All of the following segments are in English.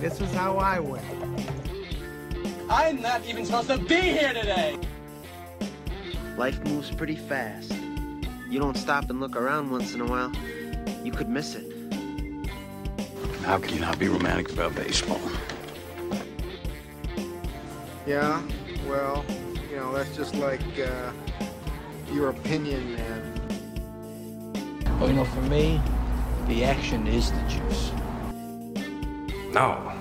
This is how I win. I'm not even supposed to be here today. Life moves pretty fast. You don't stop and look around once in a while, you could miss it. How can you not be romantic about baseball? Yeah, well, you know, that's just like uh, your opinion, man. Well, you know, for me, the action is the juice. No.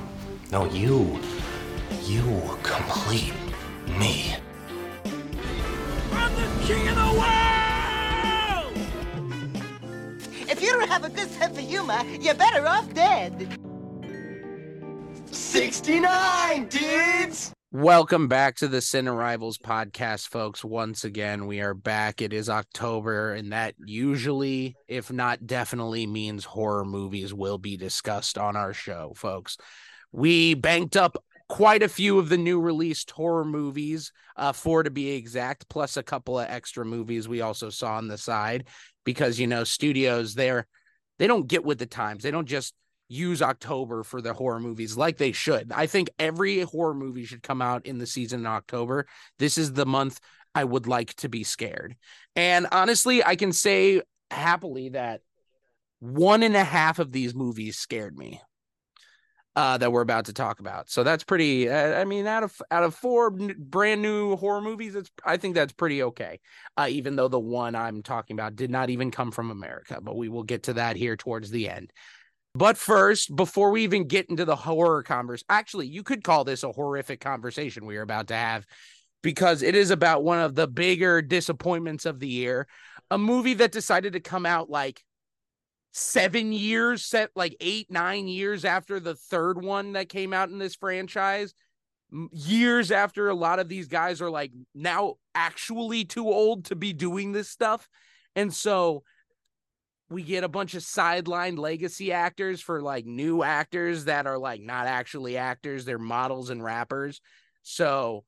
No, you. You complete me. I'm the king of the world! If you don't have a good sense of humor, you're better off dead. 69, dudes! Welcome back to the Sin Arrivals podcast, folks. Once again, we are back. It is October, and that usually, if not definitely, means horror movies will be discussed on our show, folks. We banked up quite a few of the new released horror movies, uh, four to be exact, plus a couple of extra movies we also saw on the side because you know studios they're they don't get with the times. They don't just use October for the horror movies like they should. I think every horror movie should come out in the season in October. This is the month I would like to be scared. And honestly, I can say happily that one and a half of these movies scared me uh, that we're about to talk about. So that's pretty. Uh, I mean, out of out of four n- brand new horror movies, it's I think that's pretty okay. Uh, even though the one I'm talking about did not even come from America, but we will get to that here towards the end. But first, before we even get into the horror converse, actually, you could call this a horrific conversation we are about to have because it is about one of the bigger disappointments of the year. A movie that decided to come out like seven years, set like eight, nine years after the third one that came out in this franchise. Years after a lot of these guys are like now actually too old to be doing this stuff. And so we get a bunch of sidelined legacy actors for like new actors that are like not actually actors, they're models and rappers. So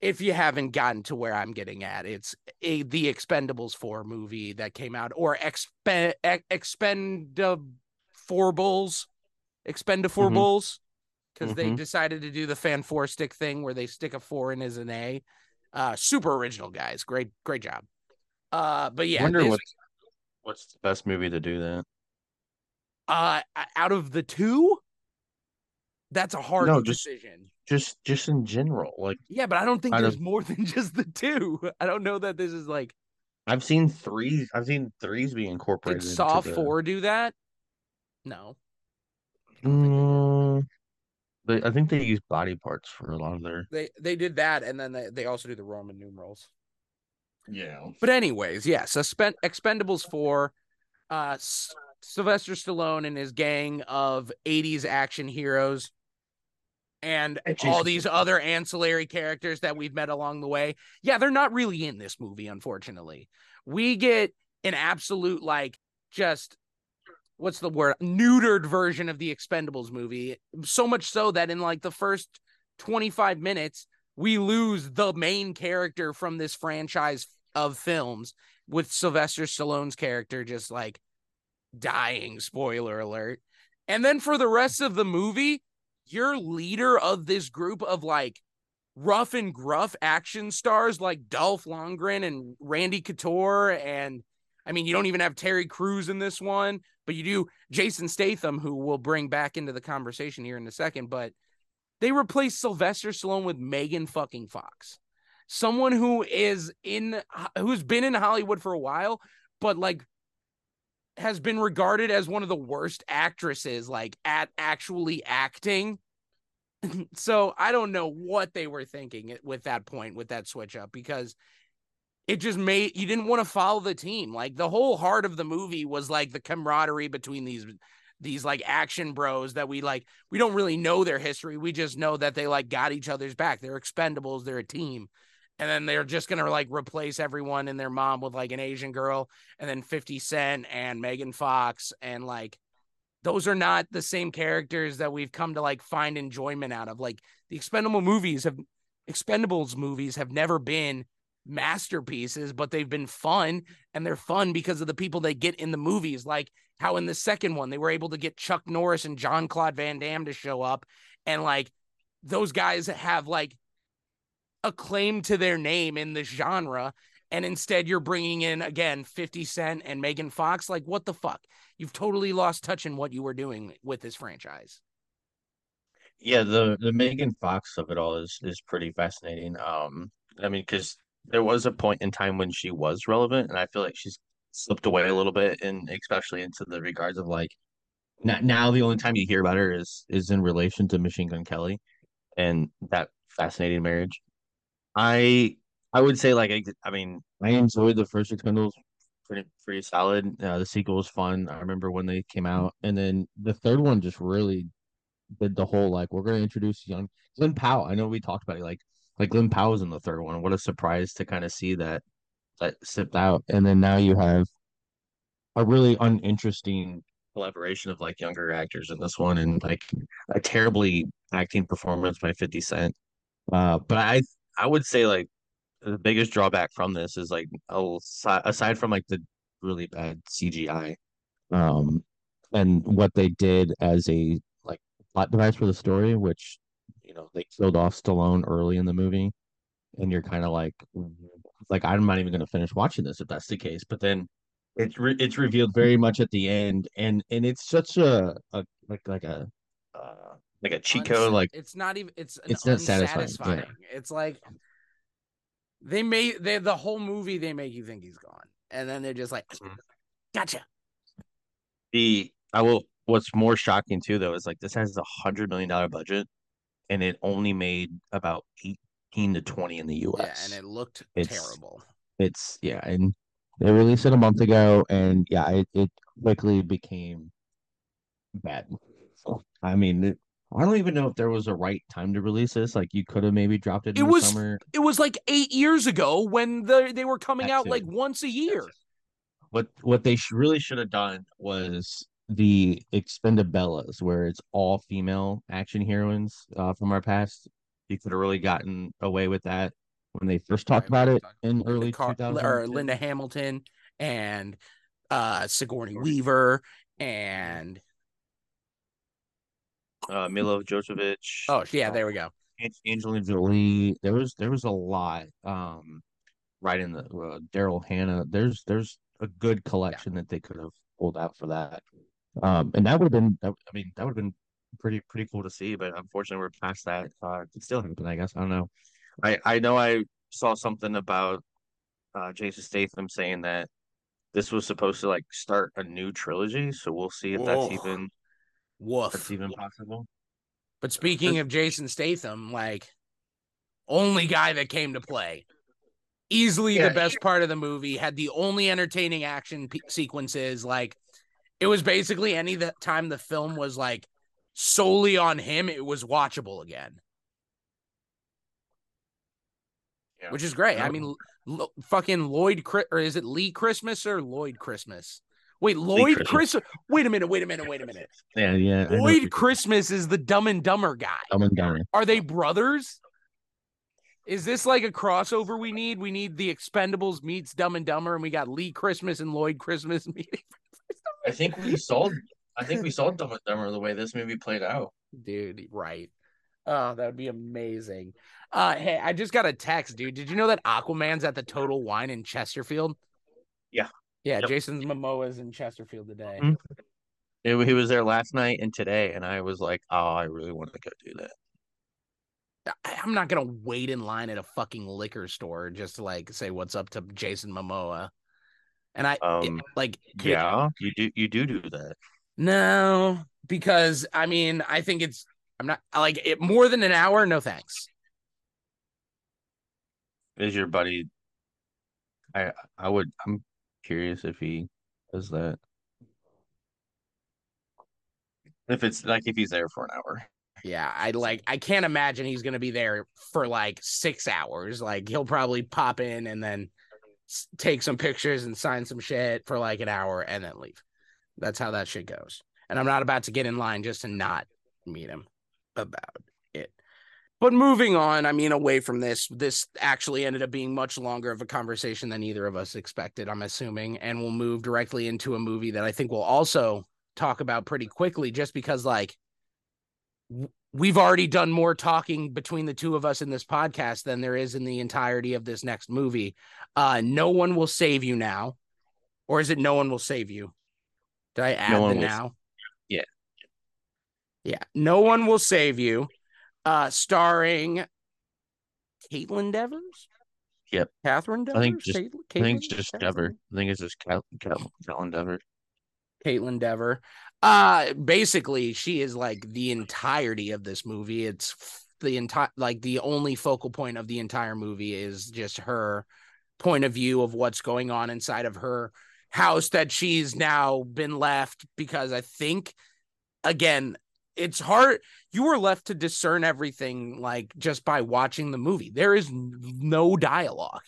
if you haven't gotten to where I'm getting at, it's a, the Expendables 4 movie that came out or expend Expen Expendables Expendables because mm-hmm. they decided to do the fan four stick thing where they stick a four in as an A. Uh super original guys. Great great job. Uh but yeah, wonder what's what's the best movie to do that? Uh out of the two, that's a hard no, just, decision. Just just in general. Like Yeah, but I don't think there's more than just the two. I don't know that this is like I've seen threes. I've seen threes be incorporated. Did Saw the... four do that? No. Mm, they, I think they use body parts for a lot of their. They they did that, and then they, they also do the Roman numerals. Yeah. But anyways, yeah, Suspend Expendables four, uh, S- Sylvester Stallone and his gang of '80s action heroes, and all these other ancillary characters that we've met along the way. Yeah, they're not really in this movie, unfortunately. We get an absolute like just what's the word neutered version of the expendables movie so much so that in like the first 25 minutes we lose the main character from this franchise of films with sylvester stallone's character just like dying spoiler alert and then for the rest of the movie your leader of this group of like rough and gruff action stars like dolph lundgren and randy couture and I mean, you don't even have Terry Crews in this one, but you do Jason Statham, who we'll bring back into the conversation here in a second. But they replaced Sylvester Stallone with Megan fucking Fox, someone who is in, who's been in Hollywood for a while, but like has been regarded as one of the worst actresses, like at actually acting. so I don't know what they were thinking with that point, with that switch up, because it just made you didn't want to follow the team. Like the whole heart of the movie was like the camaraderie between these these like action bros that we like we don't really know their history. We just know that they like got each other's back. They're expendables, they're a team. And then they're just gonna like replace everyone and their mom with like an Asian girl and then 50 Cent and Megan Fox and like those are not the same characters that we've come to like find enjoyment out of. Like the expendable movies have expendables movies have never been masterpieces, but they've been fun and they're fun because of the people they get in the movies. Like how in the second one they were able to get Chuck Norris and Jean-Claude Van Damme to show up and like those guys have like a claim to their name in the genre and instead you're bringing in again 50 Cent and Megan Fox like what the fuck you've totally lost touch in what you were doing with this franchise Yeah, the the Megan Fox of it all is is pretty fascinating. Um, I mean, because there was a point in time when she was relevant, and I feel like she's slipped away a little bit, and especially into the regards of like now, now the only time you hear about her is is in relation to Machine Gun Kelly and that fascinating marriage. I I would say like I, I mean I enjoyed the first Expendables pretty pretty solid. Uh, the sequel was fun. I remember when they came out, and then the third one just really did the whole like we're gonna introduce young Glenn Powell. I know we talked about it like like Glenn Powell was in the third one. What a surprise to kind of see that that sipped out, and then now you have a really uninteresting collaboration of like younger actors in this one, and like a terribly acting performance by Fifty Cent. Uh, but I I would say like the biggest drawback from this is like aside from like the really bad CGI, um, and what they did as a like plot device for the story, which you know they killed off Stallone early in the movie, and you're kind of like, like I'm not even to finish watching this if that's the case. But then it's re- it's revealed very much at the end, and and it's such a, a like like a uh, like a Chico, Like it's not even it's it's not satisfying, yeah. It's like they made they the whole movie they make you think he's gone, and then they're just like, Mm-hmm. gotcha. the I will. What's more shocking too, though, is like this has a hundred million dollar budget, and it only made about eighteen to twenty in the U.S. Yeah, and it looked It's- terrible. It's yeah, and they released it a month ago, and yeah, it, it quickly became bad. I mean, it, I don't even know if there was a right time to release this. Like, you could have maybe dropped it It in the was summer. it was like eight years ago when the they were coming That out too. like once a year. What what they sh- really should have done was the Expendabellas, where it's all female action heroines uh, from our past. You could have really gotten away with that when they first talked about it in early Car- 2000s. or Linda Hamilton and uh Sigourney Weaver and uh, Milla Jovovich. oh yeah, there we go. An- Angelina Jolie. There was there was a lot. Um, right in the uh, Daryl Hannah. There's there's a good collection that they could have pulled out for that. Um, and that would have been. I mean, that would have been pretty pretty cool to see. But unfortunately, we're past that. Uh, it still happened. I guess I don't know. I I know I saw something about uh Jason Statham saying that this was supposed to like start a new trilogy. So we'll see if that's even Woof. that's even possible. But speaking of Jason Statham, like only guy that came to play, easily Yeah, the best part of the movie, had the only entertaining action pe- sequences. Like it was basically any the time the film was like solely on him, it was watchable again, Yeah. which is great. I mean, L- fucking Lloyd, Chri- or is it Lee Christmas or Lloyd Christmas? Wait, Lloyd Christmas. Christmas. Wait a minute. Wait a minute. Wait a minute. Yeah, yeah. I know what Lloyd Christmas is the Dumb and Dumber guy. Dumb and Dumber. Are they brothers? Is this like a crossover we need? We need the Expendables meets Dumb and Dumber, and we got Lee Christmas and Lloyd Christmas meeting. I think we sold. I think we sold Dumb and Dumber the way this movie played out. Dude, right. Oh, that would be amazing. Uh hey, I just got a text, dude. Did you know that Aquaman's at the Total Wine in Chesterfield? Yeah. Yeah, Yep. Jason Momoa's in Chesterfield today. Mhm. It- he was there last night and today, and I was like, "Oh, I really want to go do that." I- I'm not gonna wait in line at a fucking liquor store just to like say what's up to Jason Momoa. And I it- Um, like could- Yeah, you do. You do do that. No, because I mean, I think it's I'm not like it more than an hour. No thanks. Is your buddy? I I would. I'm curious if he does that. If it's like if he's there for an hour. Yeah, I like I can't imagine he's gonna be there for like six hours. Like he'll probably pop in and then take some pictures and sign some shit for like an hour and then leave. That's how that shit goes. And I'm not about to get in line just to not meet him about it. But moving on, I mean, away from this, this actually ended up being much longer of a conversation than either of us expected, I'm assuming. And we'll move directly into a movie that I think we'll also talk about pretty quickly, just because, like, we've already done more talking between the two of us in this podcast than there is in the entirety of this next movie. Uh, no one will save you now, or is it no one will save you? Did I add No the now? Yeah. Yeah, no one will save you. Uh, starring Kaitlyn Devers. Yep. Catherine Devers. I think just Kaitlyn- I think it's just Catherine? Dever. I think it's just Cal Cal Kaitlyn Dever. Kaitlyn Dever. Uh basically she is like the entirety of this movie. It's the entire like the only focal point of the entire movie is just her point of view of what's going on inside of her house that she's now been left because I think again it's hard you were left to discern everything like just by watching the movie. There is no dialogue.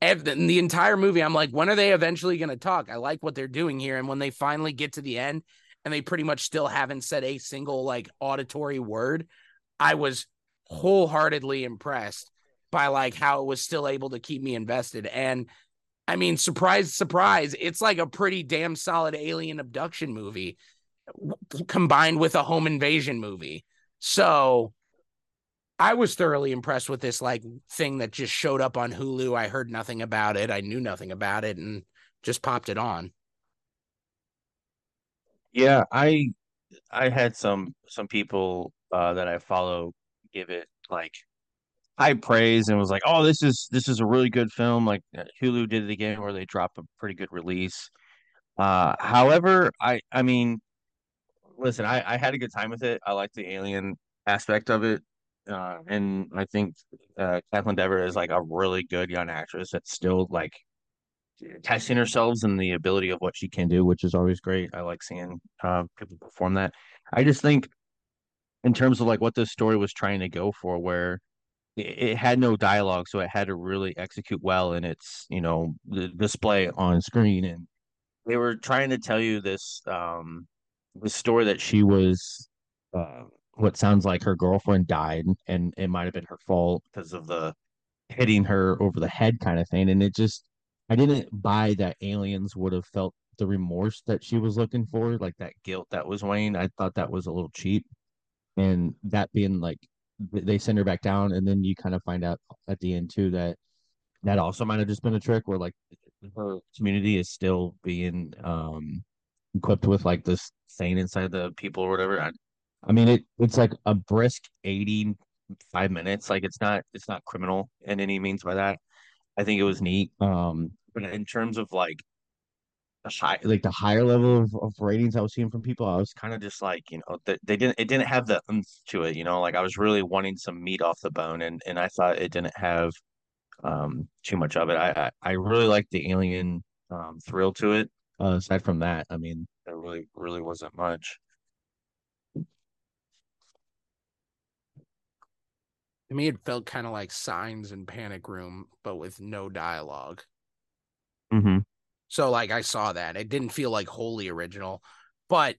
And the entire movie, I'm like, when are they eventually going to talk? I like what they're doing here. And when they finally get to the end and they pretty much still haven't said a single like auditory word, I was wholeheartedly impressed by like how it was still able to keep me invested. And I mean, surprise, surprise, it's like a pretty damn solid alien abduction movie combined with a home invasion movie. So I was thoroughly impressed with this like thing that just showed up on Hulu. I heard nothing about it. I knew nothing about it and just popped it on. Yeah, I I had some some people uh that I follow give it like high praise and was like, "Oh, this is this is a really good film." Like uh, Hulu did it again where they drop a pretty good release. Uh however, I I mean, listen, I I had a good time with it. I like the alien aspect of it. Uh and I think uh Kathleen Dever is like a really good young actress that's still like testing herself and the ability of what she can do, which is always great. I like seeing uh, people perform that. I just think, in terms of like what this story was trying to go for, where it, it had no dialogue, so it had to really execute well in its you know the display on screen, and they were trying to tell you this um the story that she was uh, what sounds like her girlfriend died, and it might have been her fault because of the hitting her over the head kind of thing, and it just I didn't buy that aliens would have felt the remorse that she was looking for, like that guilt that was weighing. I thought that was a little cheap. And that being like they send her back down, and then you kind of find out at the end too that that also might have just been a trick where like her community is still being um equipped with like this thing inside the people or whatever. I, I mean it it's like a brisk 85 minutes. Like it's not it's not criminal in any means by that. I think it was neat. Um, but in terms of like the high, like the higher level of, of ratings I was seeing from people, I was kind of just like, you know, that they didn't, it didn't have the oomph to it, you know, like I was really wanting some meat off the bone, and and I thought it didn't have um too much of it. I I, I really liked the alien um thrill to it. Uh, aside from that, I mean, there really really wasn't much. To me, it felt kind of like Signs and Panic Room, but with no dialogue. Mm-hmm. So, like, I saw that. It didn't feel like wholly original, but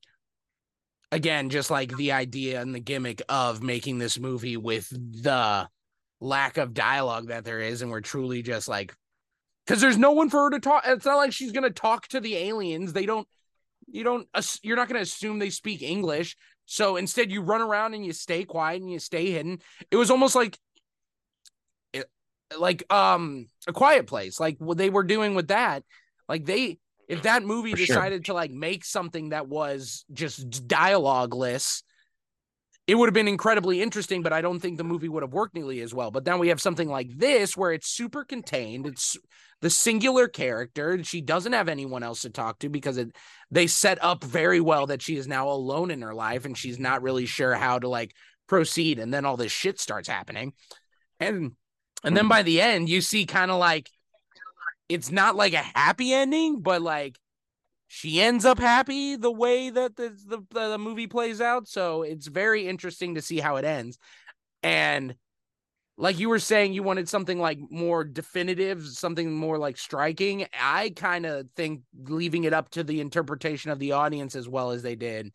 again, just like the idea and the gimmick of making this movie with the lack of dialogue that there is, and we're truly just like, because there's no one for her to talk. It's not like she's gonna talk to the aliens. They don't. You don't. You're not gonna assume they speak English. So instead, you run around and you stay quiet and you stay hidden. It was almost like, it, like um, a quiet place, like what they were doing with that. Like they, if that movie For sure. decided to like make something that was just dialogueless, it would have been incredibly interesting. But I don't think the movie would have worked nearly as well. But then we have something like this where it's super contained. It's the singular character. and She doesn't have anyone else to talk to because it they set up very well that she is now alone in her life and she's not really sure how to like proceed. And then all this shit starts happening. And and then hmm. by the end, you see kind of like it's not like a happy ending, but like she ends up happy the way that the, the the movie plays out. So it's very interesting to see how it ends. And like you were saying, you wanted something like more definitive, something more like striking. I kind of think leaving it up to the interpretation of the audience as well as they did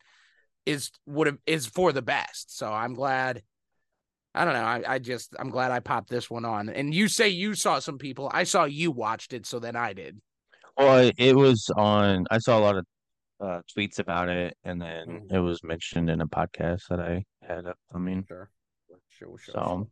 is would have is for the best. So I'm glad. I don't know. I, I just I'm glad I popped this one on. And you say you saw some people. I saw you watched it, so then I did. Well, it was on. I saw a lot of uh, tweets about it, and then Mhm. it was mentioned in a podcast that I had upcoming. Sure. Sure, sure, So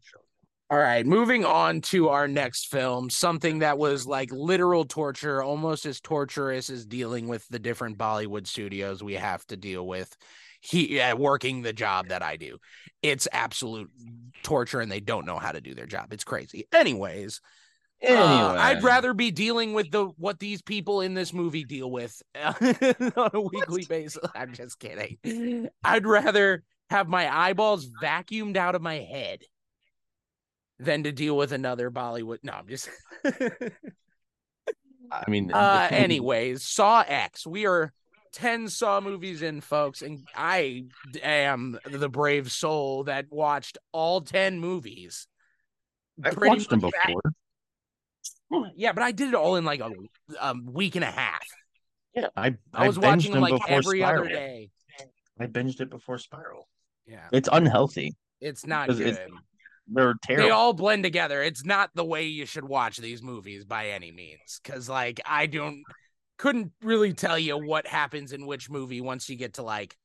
All right, moving on to our next film, something that was like literal torture, almost as torturous as dealing with the different Bollywood studios we have to deal with. He uh, working the job that I do. It's absolute torture and they don't know how to do their job. It's crazy. Anyways, uh, I'd rather be dealing with the what these people in this movie deal with on a weekly basis. I'm just kidding. I'd rather have my eyeballs vacuumed out of my head than to deal with another Bollywood. No, I'm just. I mean, uh, anyways, Saw X. We are 10 Saw movies in, folks, and I am the brave soul that watched all 10 movies. I've pretty watched them much back- before. Yeah, but I did it all in like a, a week and a half. Yeah, I I was binged watching them them like before every other day. I binged it before Spiral. Yeah, It's unhealthy. it's not good. it's- They're terrible. They all blend together. It's not the way you should watch these movies by any means. Cause like I don't couldn't really tell you what happens in which movie once you get to like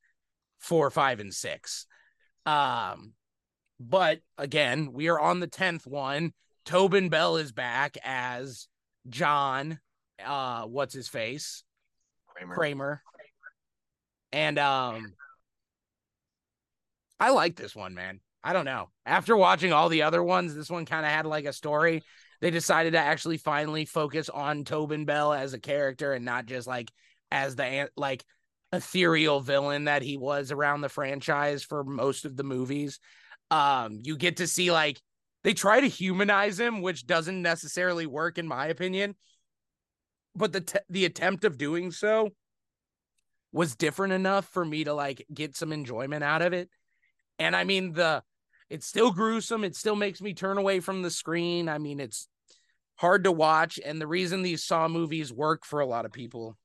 four, five, and six. Um, but again, we are on the tenth one. Tobin Bell is back as John. Uh, what's his face? Kramer. Kramer. And um I like this one, man. I don't know. After watching all the other ones, this one kind of had like a story. They decided to actually finally focus on Tobin Bell as a character and not just like as the like ethereal villain that he was around the franchise for most of the movies. Um you get to see like they try to humanize him, which doesn't necessarily work in my opinion. But the t- the attempt of doing so was different enough for me to like get some enjoyment out of it. And I mean the it's still gruesome, it still makes me turn away from the screen. I mean it's hard to watch and the reason these Saw movies work for a lot of people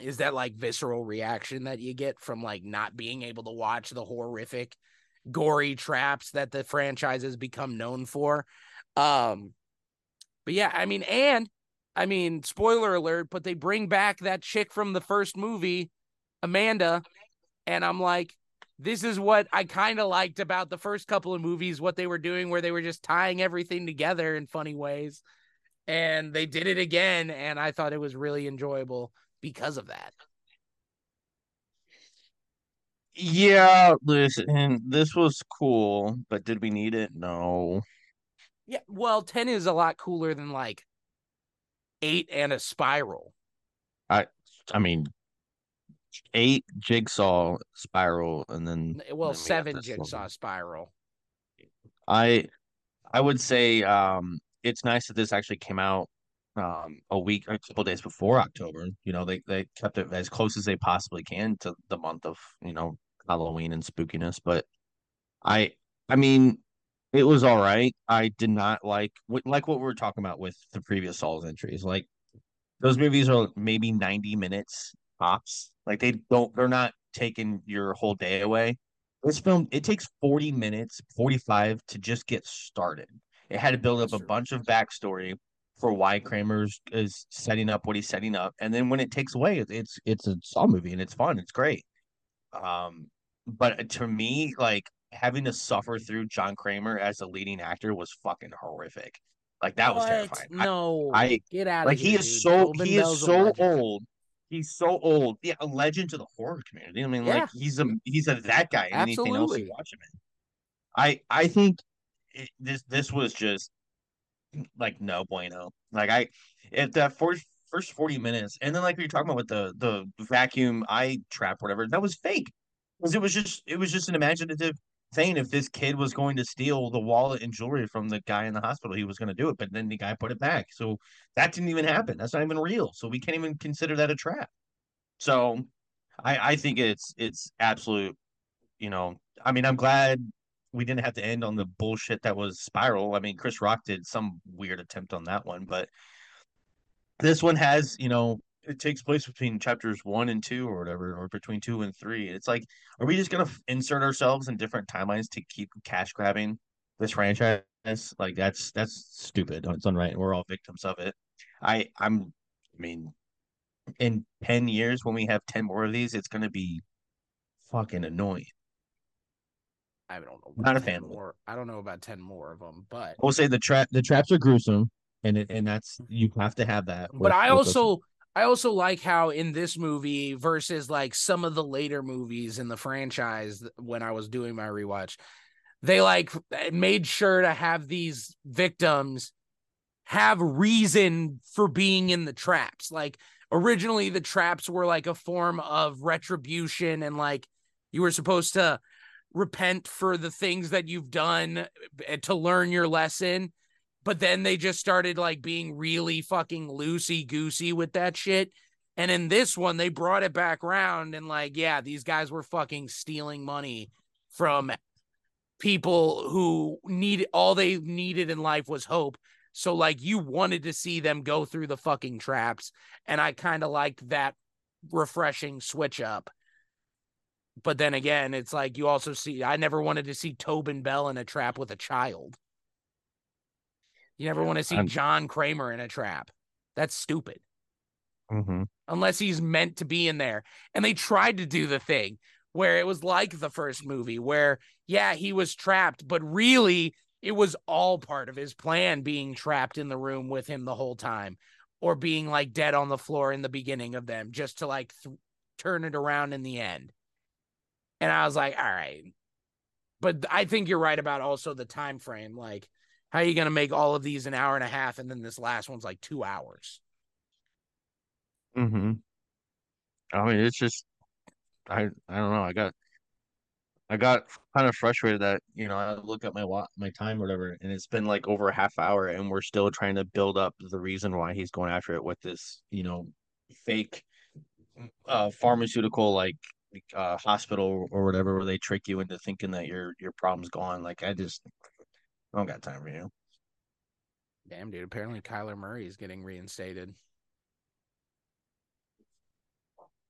is that like visceral reaction that you get from like not being able to watch the horrific gory traps that the franchise has become known for. Um but yeah, I mean and I mean, spoiler alert, but they bring back that chick from the first movie, Amanda, and I'm like, this is what I kind of liked about the first couple of movies, what they were doing, where they were just tying everything together in funny ways. And they did it again, and I thought it was really enjoyable because of that. Yeah, listen, this was cool, but did we need it? No. Yeah, well, 10 is a lot cooler than like 8 and a spiral. I I mean eight jigsaw spiral and then Well, then we 7 this one. jigsaw spiral. I I would say um it's nice that this actually came out um a week or a couple days before October. You know, they they kept it as close as they possibly can to the month of, you know, Halloween and spookiness, but I I mean it was all right. I did not like like what we were talking about with the previous Saw's entries. Like those movies are maybe 90 minutes tops. Like they don't they're not taking your whole day away. This film it takes 40 minutes, 45 to just get started. It had to build up That's a true. bunch of backstory for why Kramer's is setting up what he's setting up, and then when it takes away, it's it's a Saw movie and it's fun, it's great. Um, but to me, like having to suffer through John Kramer as a leading actor was fucking horrific. Like that was terrifying. No. I- get out of it. like here. he is dude. so Tobin he is so old. He's so old. Yeah, a legend to the horror community. I mean, Yeah. like he's a he's a that guy. in Anything else Absolutely. you watch him in. I I think it, this this was just like no bueno. Like I at that first first 40 minutes, and then like we were talking about with the the vacuum eye trap, whatever, that was fake. Because it was just it was just an imaginative thing. If this kid was going to steal the wallet and jewelry from the guy in the hospital, he was going to do it. But then the guy put it back. So that didn't even happen. That's not even real. So we can't even consider that a trap. So I I think it's it's absolute, you know, I mean, I'm glad we didn't have to end on the bullshit that was Spiral. I mean, Chris Rock did some weird attempt on that one, but this one has, you know, it takes place between chapters one and two or whatever, or between two and three. It's like, are we just gonna insert ourselves in different timelines to keep cash grabbing this franchise. Like that's that's stupid. It's unright. We're all victims of it. I I'm I mean in 10 years when we have 10 more of these, it's gonna be fucking annoying. I don't know. Not a fan more. I don't know about ten more of them, but we'll say the trap the traps are gruesome and it and that's you have to have that. but with- I also I also like how in this movie versus like some of the later movies in the franchise when I was doing my rewatch, they like made sure to have these victims have reason for being in the traps. Like originally the traps were like a form of retribution and like you were supposed to repent for the things that you've done eh, to learn your lesson but then they just started like being really fucking loosey goosey with that shit. And in this one, they brought it back around and like, yeah, these guys were fucking stealing money from people who need all they needed in life was hope. So like you wanted to see them go through the fucking traps. And I kind of liked that refreshing switch up. But then again, it's like you also see I never wanted to see Tobin Bell in a trap with a child. You never want to see I'm- John Kramer in a trap. That's stupid. Mhm. Unless he's meant to be in there. And they tried to do the thing where it was like the first movie, where, yeah, he was trapped, but really it was all part of his plan being trapped in the room with him the whole time or being like dead on the floor in the beginning of them just to like th- turn it around in the end. And I was like, all right. But I think you're right about also the time frame. Like, how are you going to make all of these an hour and a half and then this last one's like two hours? Mm-hmm. I mean, it's just I I don't know. I got I got kind of frustrated that you know I look at my my time whatever, and it's been like over a half hour, and we're still trying to build up the reason why he's going after it with this you know fake uh pharmaceutical like uh hospital or whatever where they trick you into thinking that your your problem's gone. Like I just I don't got time for you. Damn, dude. Apparently, Kyler Murray is getting reinstated,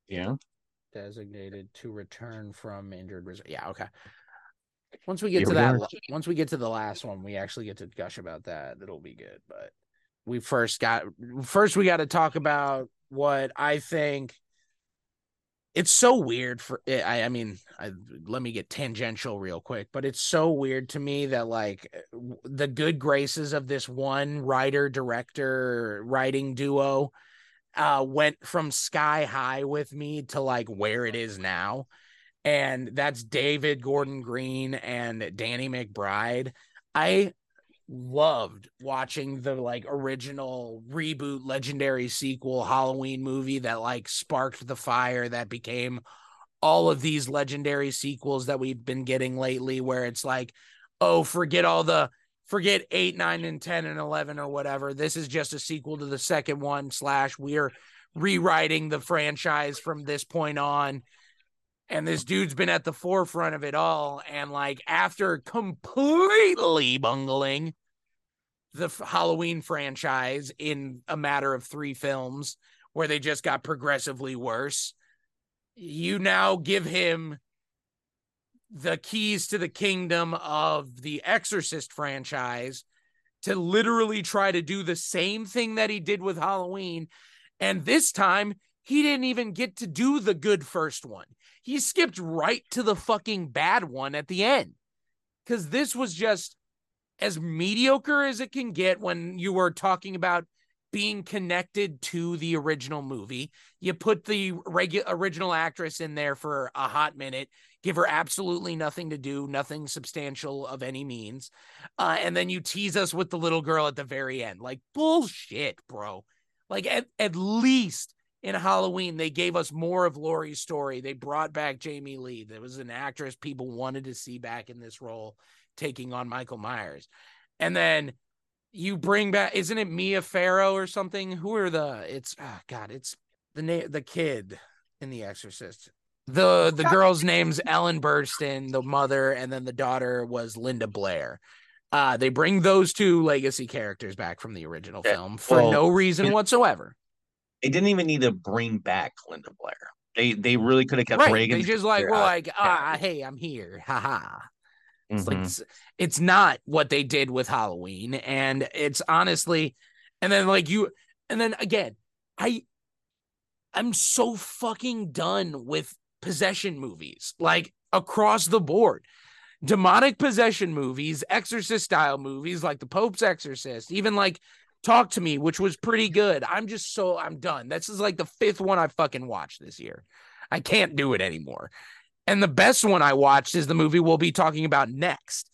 Yeah. designated to return from injured reserve. Yeah, okay. Once we get Here to we that, are. once we get to the last one, we actually get to gush about that. It'll be good. But we first got first we got to talk about what I think. It's so weird for I. I mean, I, let me get tangential real quick, but it's so weird to me that like the good graces of this one writer director writing duo uh went from sky high with me to like where it is now and that's David Gordon Green and Danny McBride I loved watching the like original reboot legendary sequel Halloween movie that like sparked the fire that became all of these legendary sequels that we've been getting lately where it's like oh forget all the forget 8 9 and 10 and 11 or whatever. This is just a sequel to the second one slash we're rewriting the franchise from this point on and this dude's been at the forefront of it all and like after completely bungling the Halloween franchise in a matter of 3 films where they just got progressively worse you now give him the keys to the kingdom of the Exorcist franchise to literally try to do the same thing that he did with Halloween. And this time, he didn't even get to do the good first one. He skipped right to the fucking bad one at the end. Because this was just as mediocre as it can get when you were talking about being connected to the original movie. You put the regu- original actress in there for a hot minute, give her absolutely nothing to do, nothing substantial of any means. Uh, and then you tease us with the little girl at the very end. Like, bullshit, bro. Like, at, at least in Halloween, they gave us more of Laurie's story. They brought back Jamie Lee. There was an actress people wanted to see back in this role, taking on Michael Myers. And then you bring back isn't it Mia Farrow or something? Who are the it's oh god, it's the name the kid in The Exorcist. The the girl's name's Ellen Burstyn, the mother, and then the daughter was Linda Blair. Uh they bring those two legacy characters back from the original Yeah, film for well, no reason it- whatsoever. They didn't even need to bring back Linda Blair. They they really could have kept Right. Regan. They just like were like, ah, hey, I'm here. Ha ha. It's like Mhm. it's, it's not what they did with Halloween, and it's honestly, and then like you, and then again, I, I'm so fucking done with possession movies, like across the board. Demonic possession movies, exorcist style movies like the Pope's Exorcist, even like Talk to Me, which was pretty good. I'm just so I'm done. This is like the fifth one I fucking watched this year. I can't do it anymore. And the best one I watched is the movie we'll be talking about next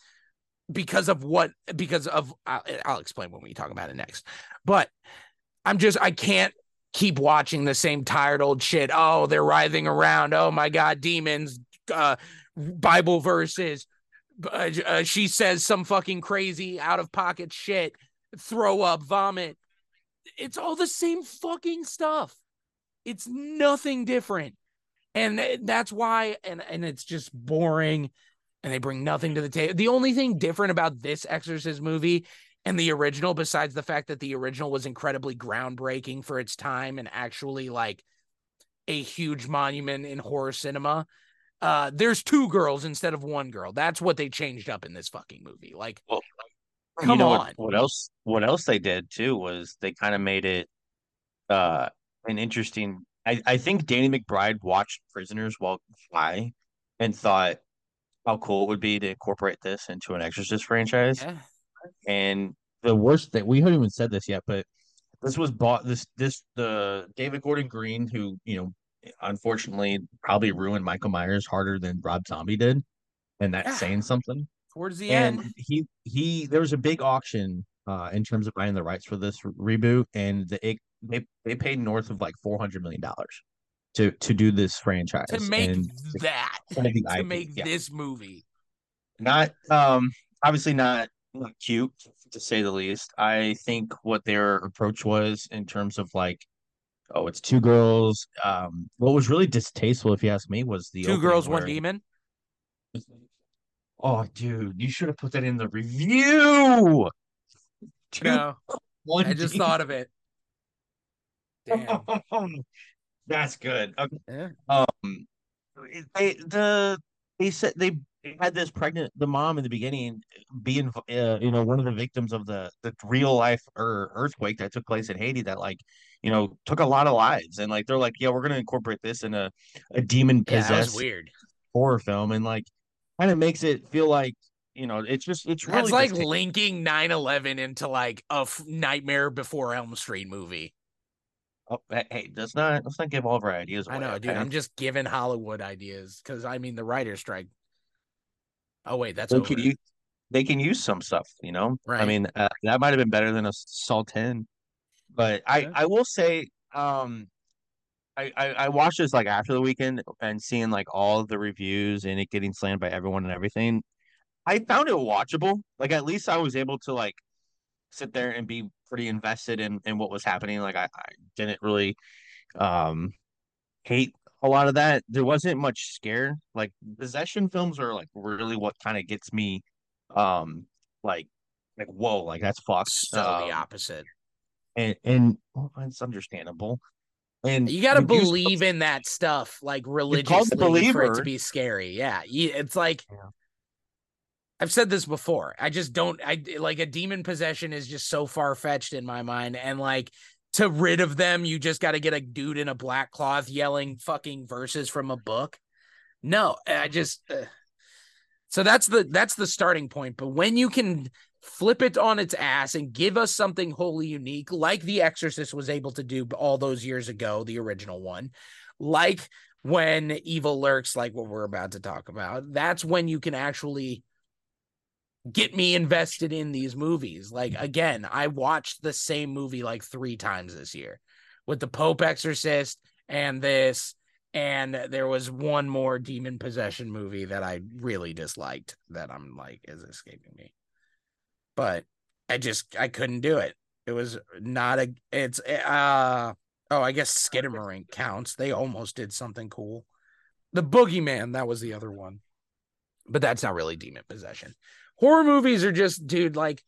because of what because of I'll, I'll explain when we talk about it next. But I'm just I can't keep watching the same tired old shit. Oh, they're writhing around. Oh my god, demons, uh Bible verses. Uh, uh, she says some fucking crazy out of pocket shit. Throw up, vomit. It's all the same fucking stuff. It's nothing different and that's why and and it's just boring and they bring nothing to the table the only thing different about this exorcist movie and the original besides the fact that the original was incredibly groundbreaking for its time and actually like a huge monument in horror cinema uh there's two girls instead of one girl that's what they changed up in this fucking movie like Well, come you know on what, what else? What else they did too was they kind of made it uh an interesting. I I think Danny McBride watched Prisoners while fly and thought how cool it would be to incorporate this into an Exorcist franchise. yeah. And the worst thing we haven't even said this yet, but this was bought this this the David Gordon Green who you know unfortunately probably ruined Michael Myers harder than Rob Zombie did, and that's Yeah. saying something towards the and end he he there was a big auction uh in terms of buying the rights for this re- reboot and the it, they they paid north of like 400 million dollars to to do this franchise to make and that kind of the to make this movie. Not um obviously not not cute to say the least. I think what their approach was in terms of like oh it's two girls um what was really distasteful if you ask me was the two girls one demon oh dude you should have put that in the review two no one i just thought of it Damn. That's good. Okay. Yeah. Um, they the they said they had this pregnant the mom in the beginning being uh, you know one of the victims of the the real life er, earthquake that took place in Haiti that like you know took a lot of lives and like they're like yeah we're gonna incorporate this in a a demon Yeah, possessed weird. horror film and like kind of makes it feel like you know it's just it's really That's like linking 9-11 into like a f- Nightmare Before Elm Street movie. oh, hey, let's not let's not give all of our ideas away I know, dude. okay? I'm just giving Hollywood ideas because I mean the writer's strike. Oh wait, that's they over. could use they can use some stuff, you know. I mean, uh, that might have been better than a Saw Ten, but I I will say, um, I, I I watched this like after the weekend and seeing like all the reviews and it getting slammed by everyone and everything. I found it watchable. Like at least I was able to like sit there and be pretty invested in in what was happening. Like I, I didn't really um hate a lot of that. There wasn't much scare. Like possession films are like really what kind of gets me um like like whoa, like that's fucked. so the Um, opposite. and and well, it's understandable. And You got to believe in that stuff like religiously for it to be scary. Yeah, it's like Yeah. I've said this before. I just don't. I like a demon possession is just so far fetched in my mind, and like to rid of them, you just got to get a dude in a black cloth yelling fucking verses from a book. No, I just. uh, so that's the that's the starting point. But when you can flip it on its ass and give us something wholly unique, like The Exorcist was able to do all those years ago, the original one, like when evil lurks, like what we're about to talk about, that's when you can actually get me invested in these movies. Like again, I watched the same movie like three times this year with the Pope Exorcist and this. And there was one more demon possession movie that I really disliked that I'm like is escaping me. But I just I couldn't do it. It was not a it's uh oh I guess Skinamarink counts. They almost did something cool. The Boogeyman, that was the other one. But that's not really demon possession. Horror movies are just dude like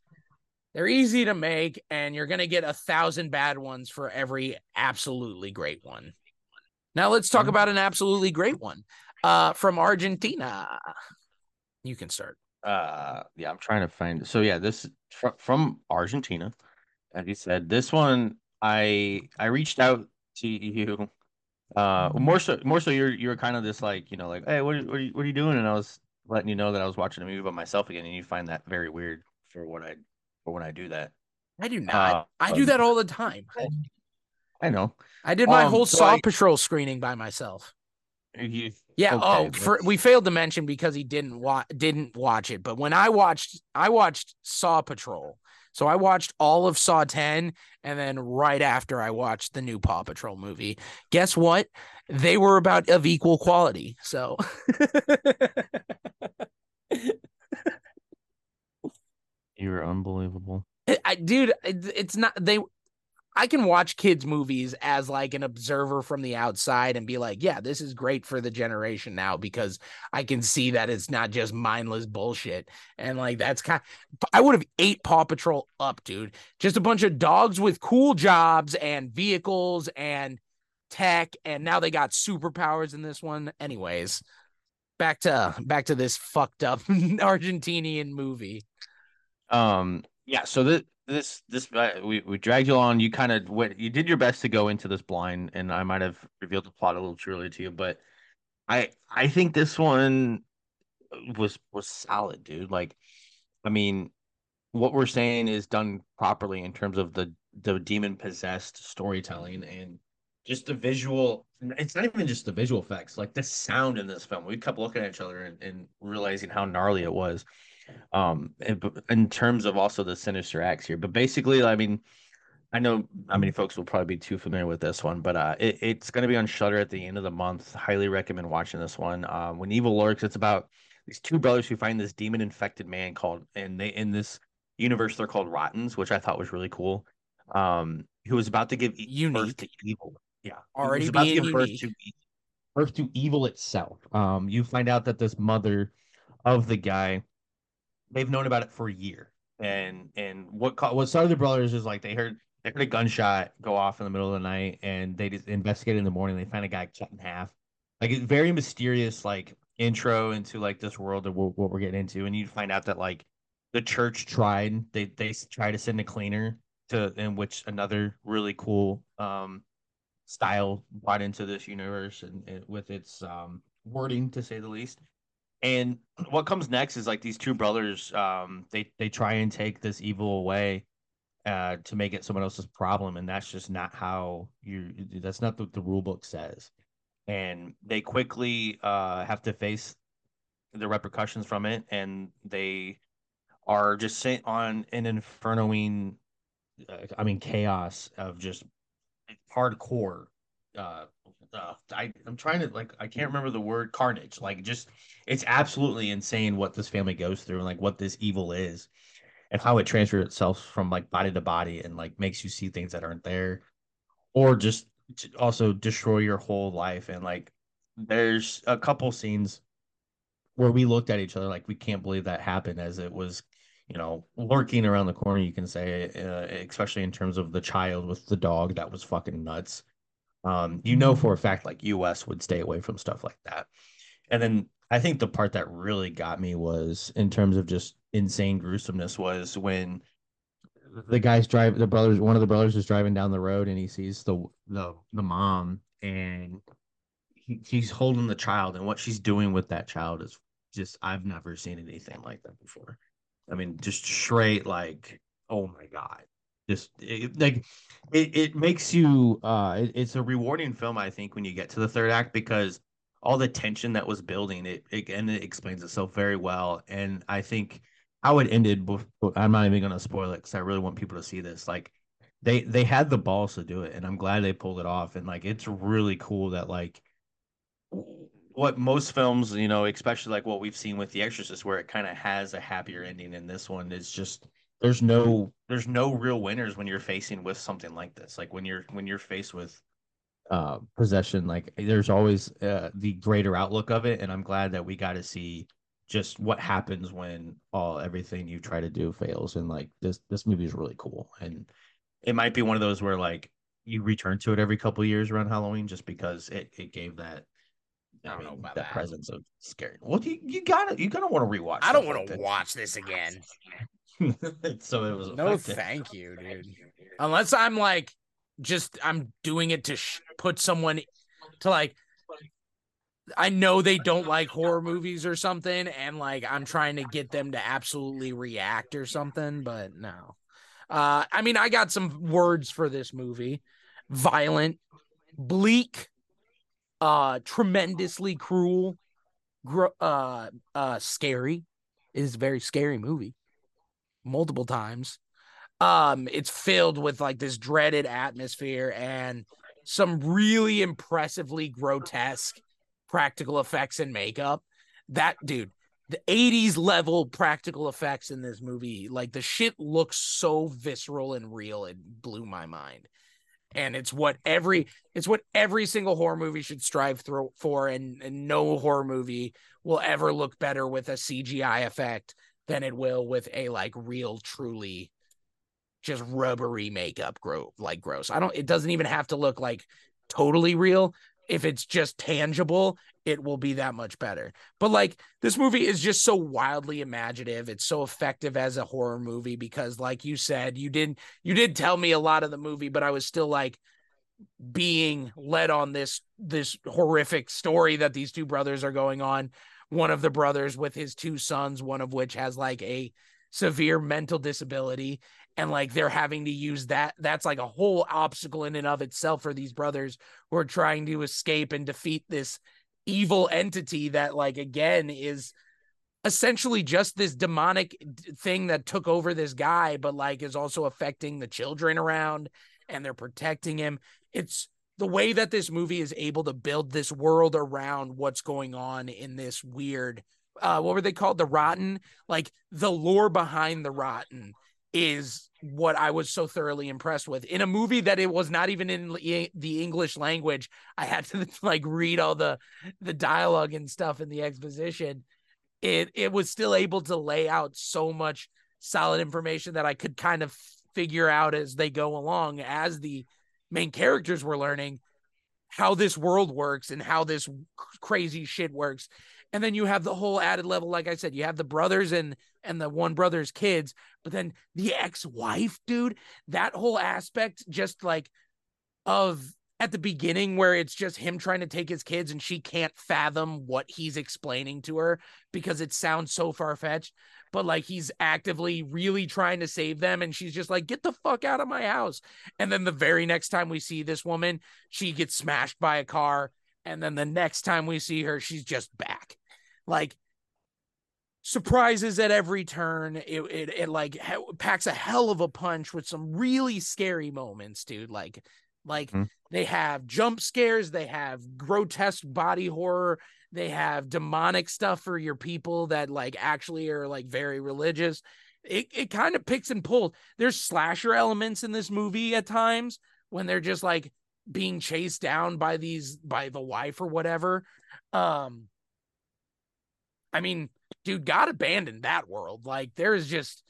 they're easy to make and you're going to get a thousand bad ones for every absolutely great one. Now let's talk about an absolutely great one uh from Argentina. You can start. Uh yeah, I'm trying to find so yeah, this from from Argentina. As you said, this one I I reached out to you uh more so more so you're you're kind of this like, you know, like, hey, what are, what are you what are you doing? And I was letting you know that I was watching a movie by myself again, and you find that very weird for what I for when I do that. I do not. Uh, I do that all the time. I know. I did my Um, whole so Saw I- Patrol screening by myself. You, Yeah. Oh, okay, oh, for, we failed to mention because he didn't watch didn't watch it. But when I watched, I watched Saw Patrol. So I watched all of Saw 10, and then right after I watched the new Paw Patrol movie. Guess what? They were about of equal quality. So you're unbelievable. I, dude, it- it's not they. I can watch kids' movies as like an observer from the outside and be like, yeah, this is great for the generation now because I can see that it's not just mindless bullshit. And like that's kind I would have ate Paw Patrol up, dude. Just a bunch of dogs with cool jobs and vehicles and tech, and now they got superpowers in this one. Anyways, back to back to this fucked up Argentinian movie. Um, yeah. So this this this uh, we we dragged you on. You kind of went. You did your best to go into this blind, and I might have revealed the plot a little too early to you, but I I think this one was was solid, dude. Like, I mean, what we're saying is done properly in terms of the the demon possessed storytelling and just the visual. It's not even just the visual effects, like the sound in this film. We kept looking at each other and, and realizing how gnarly it was um in, terms of also the sinister acts here but basically i mean i know how many folks will probably be too familiar with this one but uh it, it's going to be on shudder at the end of the month. Highly recommend watching this one. Um when evil lurks it's about these two brothers who find this demon infected man called and they in this universe they're called rottens which i thought was really cool. Um who was about to give e- birth to evil. Yeah. Already about to give birth to birth to evil itself. Um you find out that this mother of the guy they've known about it for a year. And and what ca- what started the brothers is like they heard they heard a gunshot go off in the middle of the night, and they just investigated in the morning. They find a guy cut in half. Like it's very mysterious, like intro into like this world of what, we're getting into, and you find out that like the church tried they they tried to send a cleaner to in which another really cool um style brought into this universe and, and with its um wording to say the least and what comes next is like these two brothers um they they try and take this evil away uh to make it someone else's problem. And that's just not how you that's not what the rule book says. And they quickly uh have to face the repercussions from it. And they are just sent on an infernoing uh, i mean chaos of just hardcore uh, uh I, I'm trying to like I can't remember the word carnage. Like just it's absolutely insane what this family goes through and like what this evil is and how it transfers itself from like body to body and like makes you see things that aren't there or just also destroy your whole life and like there's a couple scenes where we looked at each other like we can't believe that happened as it was you know lurking around the corner you can say uh, especially in terms of the child with the dog that was fucking nuts um, you know for a fact like us would stay away from stuff like that. And then i think the part that really got me was in terms of just insane gruesomeness was when the guy's driving the brothers one of the brothers is driving down the road and he sees the the, the mom and he, he's holding the child and what she's doing with that child is just i've never seen anything like that before. I mean just straight like oh my god just it, like it, it makes you uh it, it's a rewarding film i think when you get to the third act because all the tension that was building it, it and it explains itself very well. And i think how it ended bef- i'm not even going to spoil it because i really want people to see this. Like they they had the balls to do it and i'm glad they pulled it off. And like it's really cool that like what most films you know especially like what we've seen with the exorcist where it kind of has a happier ending and this one is just there's no there's no real winners when you're facing with something like this like when you're when you're faced with uh possession like there's always uh, the greater outlook of it and i'm glad that we got to see just what happens when all everything you try to do fails and like this this movie is really cool and it might be one of those where like you return to it every couple of years around halloween just because it, it gave that I don't know about that that. presence of scary. Well, you, you gotta you gotta want to rewatch. I don't want to watch this again. so it was No, effective. thank you, dude. Unless I'm like, just I'm doing it to sh- put someone to like. I know they don't like horror movies or something, and like I'm trying to get them to absolutely react or something, but no. Uh, I mean, I got some words for this movie: violent, bleak, uh, tremendously cruel, gro- uh, uh, scary. It is a very scary movie, multiple times. Um it's filled with like this dreaded atmosphere and some really impressively grotesque practical effects and makeup. That dude the 80s level practical effects in this movie like the shit looks so visceral and real it blew my mind. And it's what every it's what every single horror movie should strive through for and, and no horror movie will ever look better with a cgi effect than it will with a like real truly just rubbery makeup grow like gross. I don't it doesn't even have to look like totally real. If it's just tangible, it will be that much better. But like this movie is just so wildly imaginative. It's so effective as a horror movie because like you said, you didn't you did tell me a lot of the movie, but I was still like being led on this this horrific story that these two brothers are going on. One of the brothers with his two sons, one of which has like a severe mental disability. And like they're having to use that that's like a whole obstacle in and of itself for these brothers who are trying to escape and defeat this evil entity that like again is essentially just this demonic thing that took over this guy but like is also affecting the children around and they're protecting him. It's the way that this movie is able to build this world around what's going on in this weird uh what were they called the rotten like the lore behind the rotten is what I was so thoroughly impressed with in a movie that it was not even in the English language. I had to like read all the the dialogue and stuff in the exposition. It it was still able to lay out so much solid information that I could kind of figure out as they go along as the main characters were learning how this world works and how this crazy shit works. And then you have the whole added level, like I said, you have the brothers and and the one brother's kids, but then the ex-wife, dude, that whole aspect just like of at the beginning where it's just him trying to take his kids and she can't fathom what he's explaining to her because it sounds so far-fetched but like he's actively really trying to save them and she's just like get the fuck out of my house. And then the very next time we see this woman she gets smashed by a car and then the next time we see her she's just back. Like surprises at every turn. It it, it like packs a hell of a punch with some really scary moments dude. Like like Mhm. they have jump scares they have grotesque body horror they have demonic stuff for your people that like actually are like very religious. It, it kind of picks and pulls. There's slasher elements in this movie at times when they're just like being chased down by these by the wife or whatever. Um i mean dude god abandoned that world. Like there's just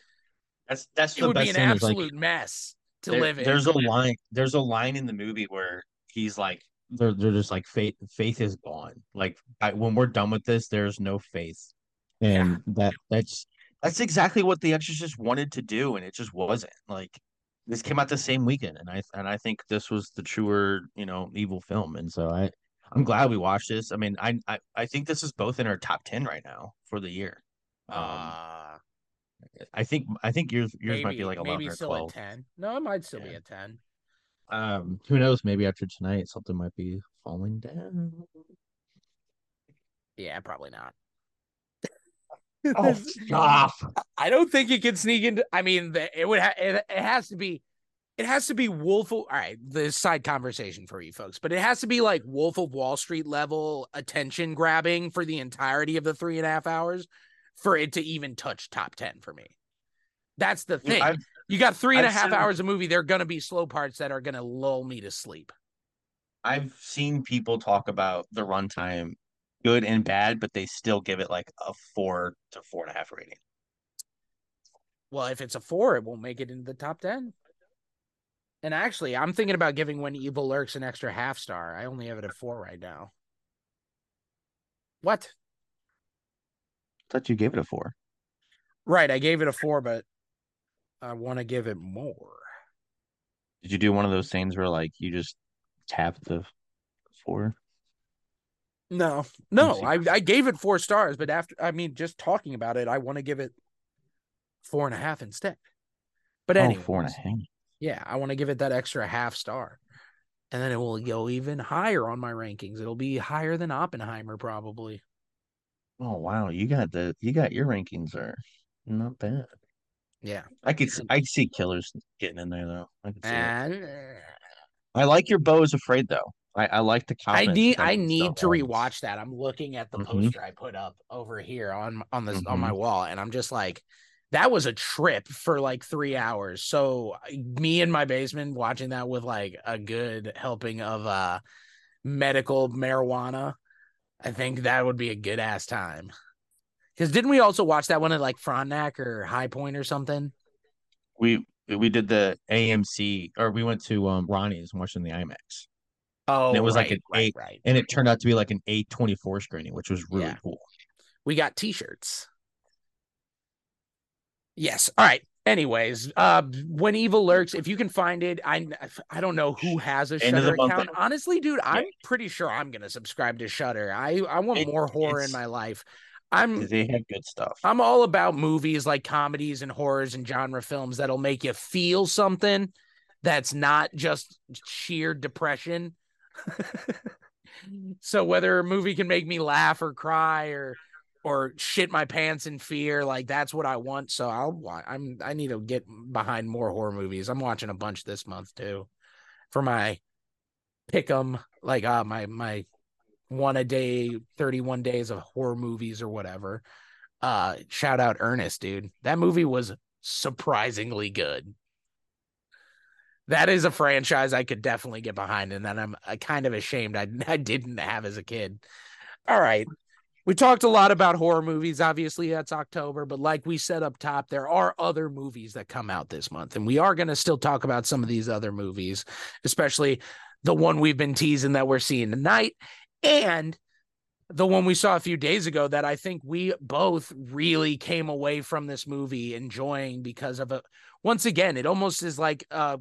That's that's it the would be an is, like, absolute mess to there- live in. There's a line. There's a line in the movie where he's like, they're they're just like faith. Faith is gone. Like I, when we're done with this, there's no faith, and that that's that's exactly what The Exorcist wanted to do, and it just wasn't. Like this came out the same weekend, and I and I think this was the truer, you know, evil film, and so I. I'm glad we watched this. I mean, I, I I think this is both in our top ten right now for the year. Um, uh I think I think yours yours might be like eleven maybe or still twelve. at 10 no it might still be Yeah. at 10 Um, who knows? Maybe after tonight, something might be falling down. yeah probably not Oh, stop! I don't think you can sneak into. I mean, the, it would. Ha- it, it has to be. It has to be Wolf. Of, all right, the side conversation for you folks, but it has to be like Wolf of Wall Street level attention grabbing for the entirety of the three and a half hours for it to even touch top ten for me. That's the thing. I've- you got three and a I've half seen- hours of movie. There are gonna be slow parts that are gonna lull me to sleep. I've seen people talk about the runtime, good and bad, but they still give it like a four to four and a half rating. Well, if it's a four, it won't make it into the top ten. And actually, I'm thinking about giving When Evil Lurks an extra half star. I only have it at four right now. What? thought you gave it a four. Right, I gave it a four, but I want to give it more. Did you do one of those things where like you just tap the four? No, no. I, I gave it four stars, but after I mean, just talking about it, I want to give it four and a half instead. But Oh, anyway, four and a half. yeah, I want to give it that extra half star, and then it will go even higher on my rankings. It'll be higher than Oppenheimer probably. Oh wow, you got the you got your rankings are not bad. Yeah, I could s- I see killers getting in there though. I see and I like your Beau is afraid though. I, I like the I need I need to rewatch that. I'm looking at the Mhm. poster I put up over here on on this on my Mhm. wall, and I'm just like, that was a trip for like three hours. So me in my basement watching that with like a good helping of uh medical marijuana, I think that would be a good ass time. Because didn't we also watch that one at like Frontenac or High Point or something? We we did the AMC or we went to um Ronnie's and watched in the IMAX. Oh, And it was like an right, eight- right. And it turned out to be like an eight twenty four screening, which was really Yeah. cool. we got t-shirts yes all right anyways uh when evil lurks if you can find it i i don't know who has a shudder account honestly dude i'm pretty sure i'm gonna subscribe to shudder i i want It- more horror in my life i'm They have good stuff. i'm all about movies like comedies and horrors and genre films that'll make you feel something that's not just sheer depression. So whether a movie can make me laugh or cry or or shit my pants in fear like that's what i want. So i'll i'm i need to get behind more horror movies. I'm watching a bunch this month too for my pick 'em like uh my my one a day 31 days of horror movies or whatever uh shout out ernest dude that movie was surprisingly good that is a franchise I could definitely get behind, and that I'm uh, kind of ashamed I, I didn't have as a kid. All right. We talked a lot about horror movies. Obviously, that's October, but like we said up top, there are other movies that come out this month, and we are going to still talk about some of these other movies, especially the one we've been teasing that we're seeing tonight, and the one we saw a few days ago that I think we both really came away from this movie enjoying because of a once again, it almost is like a,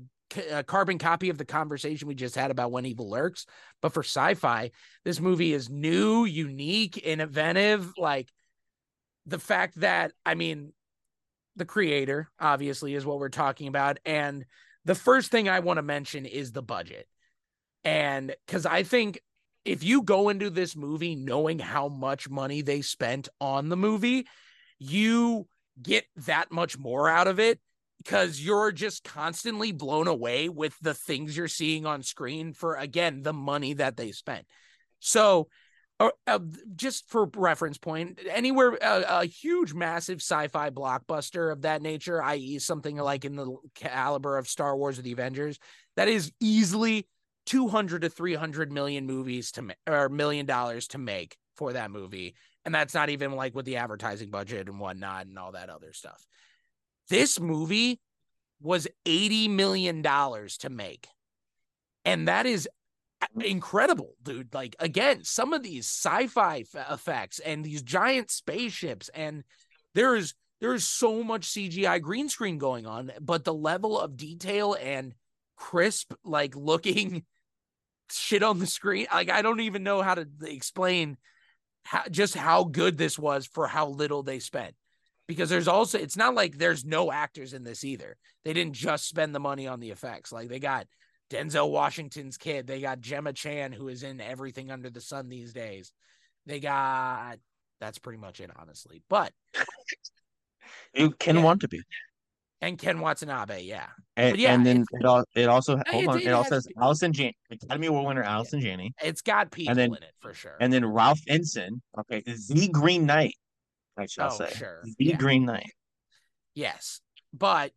a carbon copy of the conversation we just had about when evil lurks, but for sci-fi, this movie is new, unique, inventive Like the fact that I mean, the creator obviously is what we're talking about, and the first thing I want to mention is the budget, and because I think if you go into this movie knowing how much money they spent on the movie, you get that much more out of it because you're just constantly blown away with the things you're seeing on screen for again the money that they spent. So, uh, uh, just for reference point, anywhere uh, a huge, massive sci-fi blockbuster of that nature, i.e., something like in the caliber of Star Wars or the Avengers, that is easily 200 to 300 million movies to or million dollars to make for that movie. And that's not even like with the advertising budget and whatnot and all that other stuff. This movie was 80 million dollars to make. And that is uh, mm. incredible dude. Like again some of these sci-fi f- effects and these giant spaceships and there's there's so much cgi green screen going on but the level of detail and crisp like looking shit on the screen. Like i don't even know how to explain how, just how good this was for how little they spent. Because there's also it's not like there's no actors in this either. They didn't just spend the money on the effects. Like they got denzel washington's kid. They got gemma chan who is in everything under the sun these days. They got that's pretty much it honestly. But You can Yeah. want to be. And ken watanabe yeah And, yeah, and then it, al- it also it- hold on. it It, also has- Allison Janney, Academy Award winner Allison Janney, it's got people then- in it for sure and then Ralph Ineson. Okay, the Green Knight. I shall Oh, say sure. the Yeah. Green Knight. Yes, but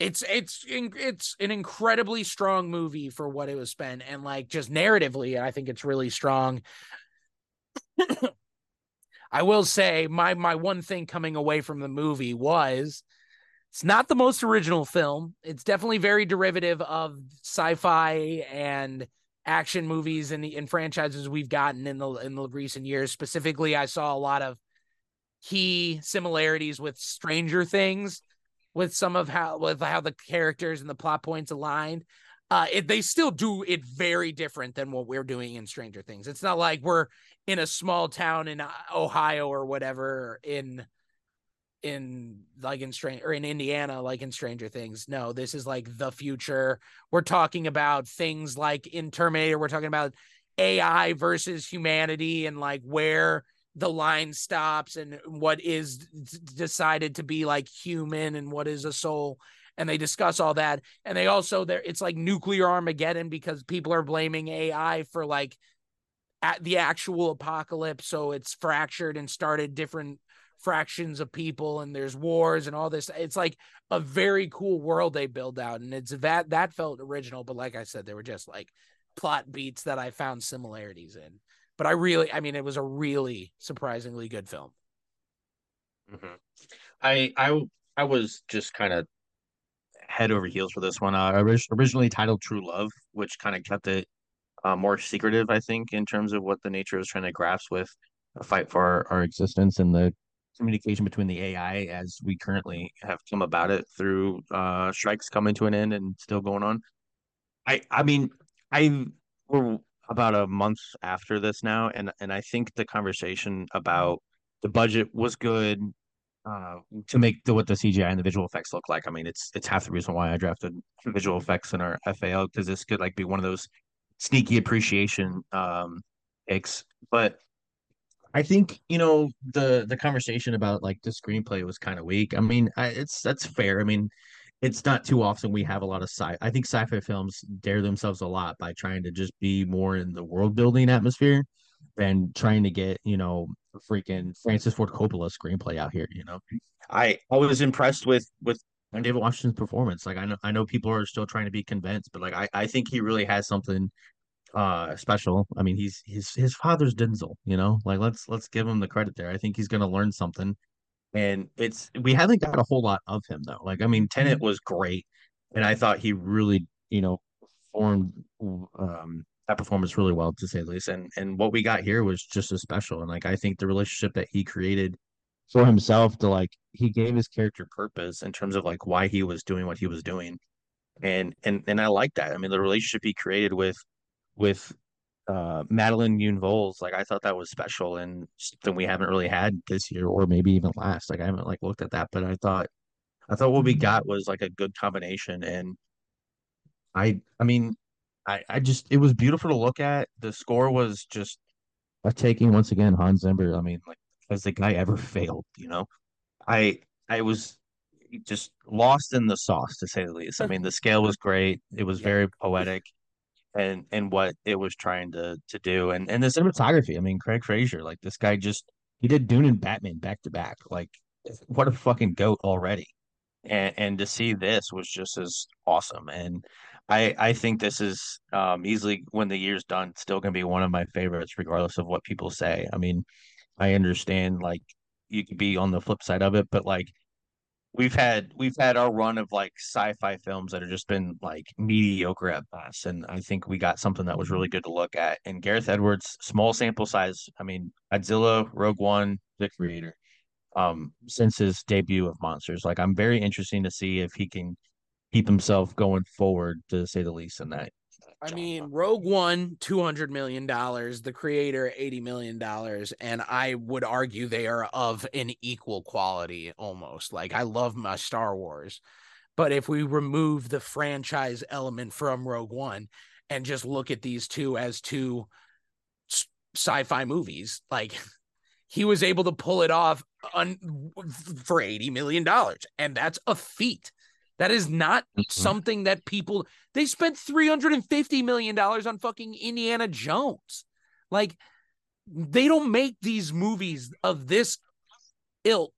it's it's it's an incredibly strong movie for what it was spent, and like just narratively, I think it's really strong. I will say my my one thing coming away from the movie was it's not the most original film. It's definitely very derivative of sci-fi and action movies and in, franchises we've gotten in the in the recent years. Specifically, I saw a lot of key similarities with Stranger Things, with some of how with how the characters and the plot points aligned. Uh, it, they still do it very different than what we're doing in Stranger Things. It's not like we're in a small town in Ohio or whatever in in like in strange or in Indiana, like in Stranger Things. No, this is like the future. We're talking about things like in Terminator, we're talking about AI versus humanity and like where the line stops and what is decided to be like human and what is a soul and they discuss all that and they also there it's like nuclear armageddon because people are blaming ai for like at the actual apocalypse so it's fractured and started different fractions of people and there's wars and all this it's like a very cool world they build out and it's that that felt original but like i said they were just like plot beats that i found similarities in but i really i mean it was a really surprisingly good film mm-hmm. i i i was just kind of head over heels for this one uh originally titled true love which kind of kept it uh, more secretive i think in terms of what the nature was trying to grasp with a fight for our, our existence and the communication between the AI as we currently have come about it through uh, strikes coming to an end and still going on. I I mean I we're about a month after this now, and and I think the conversation about the budget was good uh, to make the, what the CGI and the visual effects look like. I mean, it's it's half the reason why I drafted visual effects in our FAL because this could like be one of those sneaky appreciation um picks. But I think you know the the conversation about like the screenplay was kind of weak. I mean, I, it's that's fair. I mean, it's not too often we have a lot of sci. I think sci-fi films dare themselves a lot by trying to just be more in the world building atmosphere than trying to get you know freaking Francis Ford Coppola screenplay out here. You know, I I was impressed with with David Washington's performance. Like I know I know people are still trying to be convinced, but like I I think he really has something uh special. I mean, he's his his father's Denzel, you know? Like let's let's give him the credit there. I think he's going to learn something. And it's we haven't got a whole lot of him though. Like I mean, Tenet mm-hmm. was great and I thought he really, you know, performed um that performance really well to say the least. And and what we got here was just as special. And like I think the relationship that he created for himself to like he gave his character purpose in terms of like why he was doing what he was doing. And and and I like that. I mean, the relationship he created with with uh, Madeleine Yuna Voyles, like I thought that was special and something we haven't really had this year or maybe even last. Like I haven't like looked at that, but I thought I thought what we got was like a good combination and I I mean I I just it was beautiful to look at. The score was just a taking once again Hans Zimmer. I mean like has the guy ever failed, you know? I I was just lost in the sauce to say the least. I mean the scale was great. It was yeah. very poetic and and what it was trying to to do and and the cinematography i mean craig fraser like this guy just he did dune and batman back to back like what a fucking goat already. And and to see this was just as awesome and i i think this is um easily when the year's done still to be one of my favorites regardless of what people say. I mean i understand like you could be on the flip side of it but like we've had we've had our run of like sci-fi films that have just been like mediocre at best and i think we got something that was really good to look at. And gareth edwards small sample size i mean godzilla rogue one the creator um since his debut of monsters. Like i'm very interesting to see if he can keep himself going forward to say the least in that I mean, Rogue One, two hundred million dollars. The creator, eighty million dollars, and I would argue they are of an equal quality almost. Like I love my Star Wars, but if we remove the franchise element from Rogue One and just look at these two as two sci-fi movies, like he was able to pull it off un- for eighty million dollars, and that's a feat. That is not mm-hmm. something that people they spent 350 million dollars on fucking Indiana Jones. Like they don't make these movies of this ilk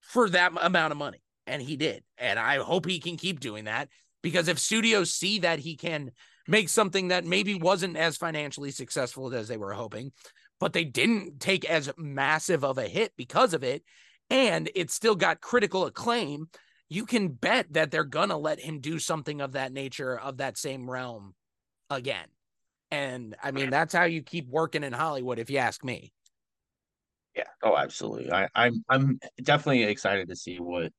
for that amount of money and he did. And I hope he can keep doing that because if studios see that he can make something that maybe wasn't as financially successful as they were hoping, but they didn't take as massive of a hit because of it and it still got critical acclaim you can bet that they're gonna let him do something of that nature of that same realm again And I mean, that's how you keep working in Hollywood, if you ask me. Yeah. Oh, absolutely. I, I'm I'm definitely excited to see what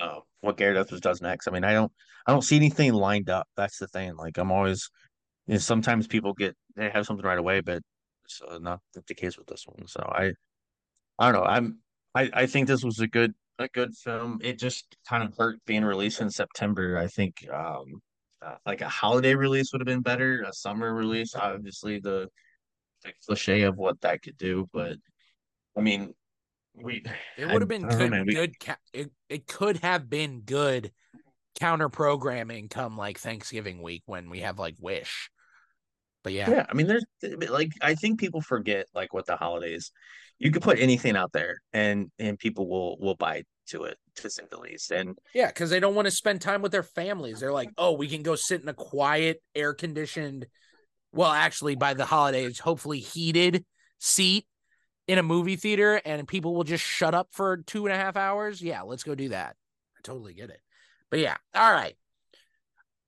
uh, what Garrett Edwards does next. I mean, I don't I don't see anything lined up. That's the thing. Like I'm always you know, sometimes people get they have something right away, but it's uh, not the case with this one. So I I don't know. I'm I, I think this was a good a good film. It just kind of hurt being released in September. I think um uh, like a holiday release would have been better. A summer release, obviously the the cliche of what that could do, but I mean, we it would have been good. Know, we, good. It it could have been good counter programming come like Thanksgiving week when we have like Wish. But yeah, yeah. I mean, there's like I think people forget like what the holidays. You could put anything out there, and and people will will buy to it to say the least. And yeah, because they don't want to spend time with their families. They're like, oh, we can go sit in a quiet, air conditioned. Well, actually, by the holidays, hopefully heated seat in a movie theater and people will just shut up for two and a half hours, yeah, let's go do that. I totally get it. But yeah, all right.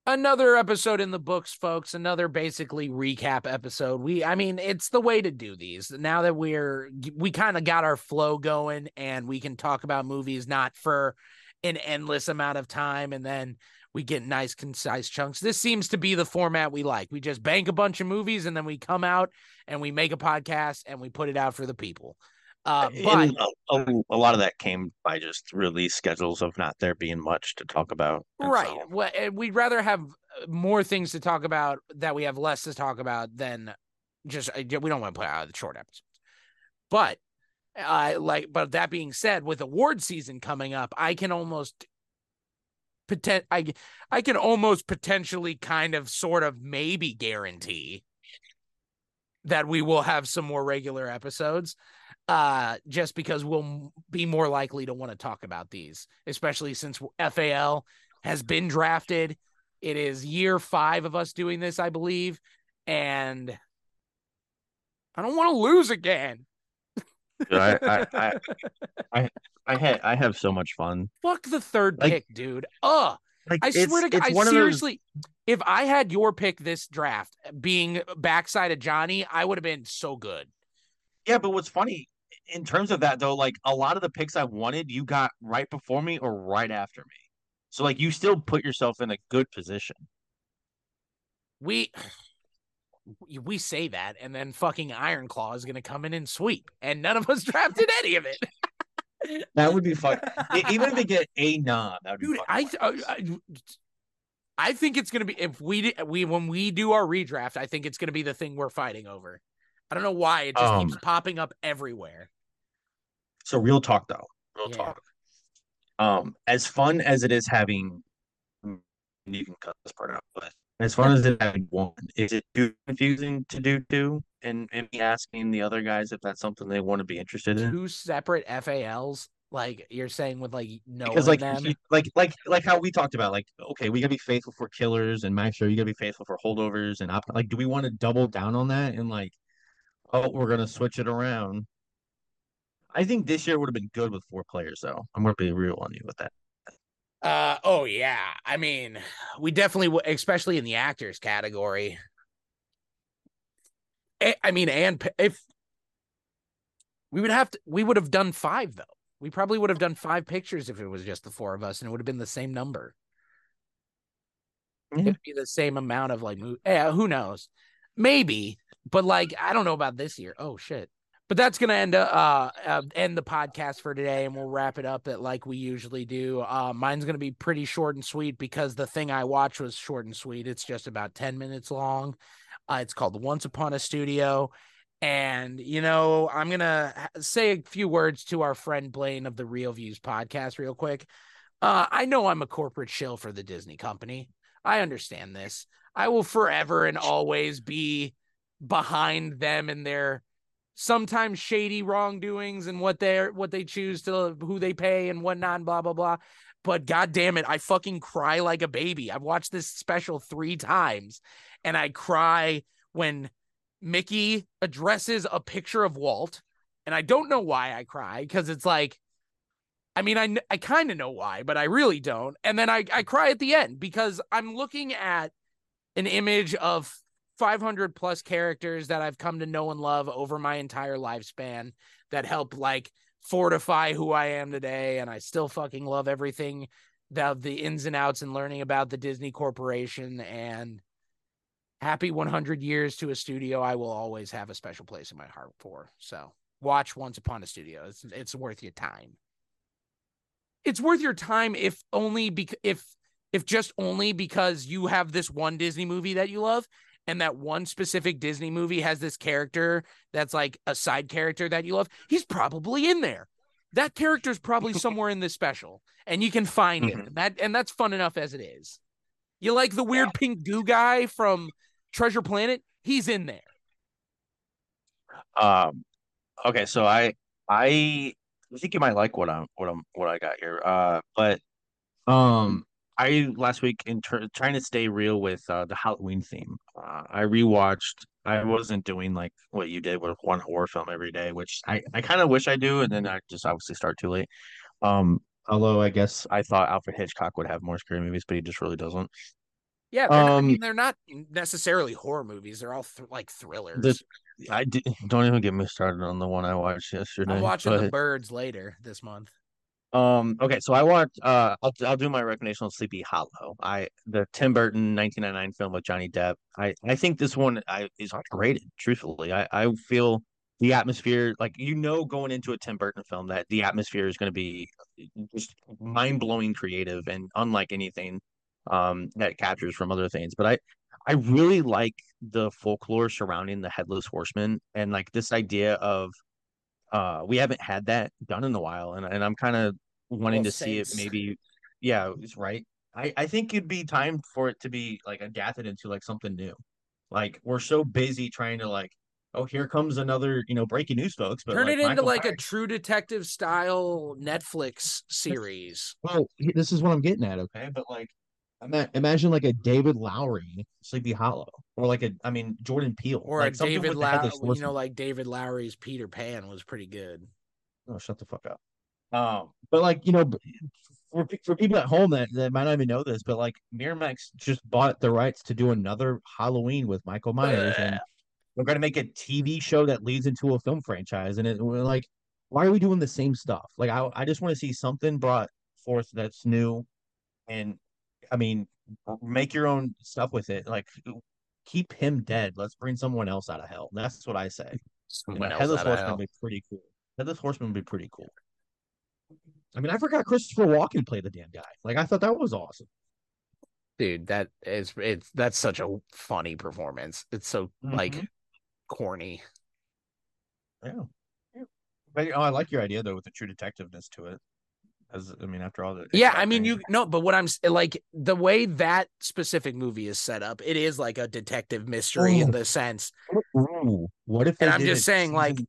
Another episode in the books, folks. Another basically recap episode. We, I mean, it's the way to do these. Now that we're, we kind of got our flow going and we can talk about movies not for an endless amount of time and then we get nice concise chunks this seems to be the format we like we just bank a bunch of movies and then we come out and we make a podcast and we put it out for the people uh, but a, a, a, lot of that came by just release schedules of not there being much to talk about right so. well, we'd rather have uh, more things to talk about that we have less to talk about than just uh, we don't want to put out the short episodes but uh, like but that being said with award season coming up i can almost potent I I can almost potentially kind of sort of maybe guarantee that we will have some more regular episodes uh just because we'll be more likely to want to talk about these especially since FAL has been drafted it is year 5 of us doing this I believe and I don't want to lose again I, I, I, I, I had I have so much fun. Fuck the third like, pick, dude. Uh like I swear to God, I seriously, those... if I had your pick this draft being backside of Johnny, I would have been so good. Yeah, but what's funny in terms of that though, like a lot of the picks I wanted, you got right before me or right after me. So like you still put yourself in a good position. We we say that, and then fucking Iron Claw is going to come in and sweep, and none of us drafted any of it. that would be fun. Even if they get a nod, that would Dude, be I, uh, I, I think it's going to be if we we when we do our redraft, I think it's going to be the thing we're fighting over. I don't know why it just um, keeps popping up everywhere. So real talk though, real yeah. talk. Um, as fun as it is having, you can cut this part out, but as far as it having one, is it too confusing to do two? And and me asking the other guys if that's something they want to be interested in. Two separate FALs, like you're saying with like no because like like like like how we talked about like okay we gotta be faithful for killers and make sure you gotta be faithful for holdovers and op- like do we want to double down on that and like oh we're gonna switch it around I think this year would have been good with four players though I'm gonna be real on you with that uh oh yeah. I mean, we definitely would especially in the actors category. I mean, and if we would have to, we would have done five though. We probably would have done five pictures if it was just the four of us, and it would have been the same number. Mm-hmm. It'd be the same amount of like, yeah, who knows? Maybe, but like, I don't know about this year. Oh shit! but that's gonna end uh, uh end the podcast for today and we'll wrap it up at like we usually do. Uh mine's gonna be pretty short and sweet because the thing i watched was short and sweet. It's just about 10 minutes long. Uh, it's called once upon a studio. And you know i'm gonna say a few words to our friend blaine of the real views podcast real quick. Uh i know i'm a corporate shill for the disney company. I understand this. I will forever and always be behind them and their sometimes shady wrongdoings and what they're what they choose to who they pay and whatnot and blah blah blah. But god damn it i fucking cry like a baby. I've watched this special three times and i cry when mickey addresses a picture of walt and i don't know why i cry because it's like i mean i, I kind of know why but i really don't. And then I, I cry at the end because i'm looking at an image of 500 plus characters that I've come to know and love over my entire lifespan that help like fortify who I am today. And I still fucking love everything the the ins and outs and learning about the Disney Corporation and happy 100 years to a studio I will always have a special place in my heart for. So watch Once Upon a Studio. It's it's worth your time. It's worth your time if only because if if just only because you have this one Disney movie that you love and that one specific Disney movie has this character that's like a side character that you love, he's probably in there. That character's probably somewhere in this special and you can find him. And that and that's fun enough as it is. You like the weird pink goo guy from Treasure Planet? He's in there. Um, okay, so I I think you might like what I'm what I'm what I got here. Uh, but um, I last week in ter- trying to stay real with uh, the Halloween theme. Uh, I rewatched. I wasn't doing like what you did with one horror film every day, which I I kind of wish I do, and then I just obviously start too late. Um, although I guess I thought Alfred Hitchcock would have more scary movies, but he just really doesn't. Yeah, they're not- I Um, mean they're not necessarily horror movies. They're all th- like thrillers. The, I did, don't even get me started on the one I watched yesterday. I'm watching The Birds later this month. Um. Okay. So I watched. Uh. I'll I'll do my recommendation on Sleepy Hollow. I the Tim Burton 1999 film with Johnny Depp. I I think this one I is underrated. Truthfully, I I feel the atmosphere like you know going into a Tim Burton film that the atmosphere is going to be just mind blowing creative and unlike anything um that captures from other things. But I I really like the folklore surrounding the headless horseman and like this idea of uh we haven't had that done in a while and, and i'm kind of wanting Well, to see it Saints. maybe yeah it's right i i think it'd be time for it to be like adapted into like something new like we're so busy trying to like oh here comes another you know breaking news folks but Turn like, it into Michael like a true detective style Netflix series. well this is what i'm getting at okay but like imagine like a david lowery sleepy hollow or like a i mean jordan peele Or like a David Lowery, you know, like David Lowery's Peter Pan was pretty good. Oh, shut the fuck up. Um, but like you know, for for people at home that, that might not even know this, but like Miramax just bought the rights to do another Halloween with Michael Myers, and we're gonna make a TV show that leads into a film franchise. And it we're like, why are we doing the same stuff? Like, I I just want to see something brought forth that's new, and I mean, make your own stuff with it. Like, keep him dead. Let's bring someone else out of hell. That's what I say. You know, Someone else Headless out of Horseman hell. would be pretty cool. Headless Horseman would be pretty cool. I mean, I forgot Christopher Walken played the damn guy. Like, I thought that was awesome. Dude, that is it's that's such a funny performance. It's so like Mhm. corny. Yeah. yeah. But oh, I like your idea though with the true detectiveness to it. As I mean, after all the Yeah, I mean, you no, but what I'm like the way that specific movie is set up, it is like a detective mystery in Oh. the sense. Ooh, what if? And I'm just saying, like season-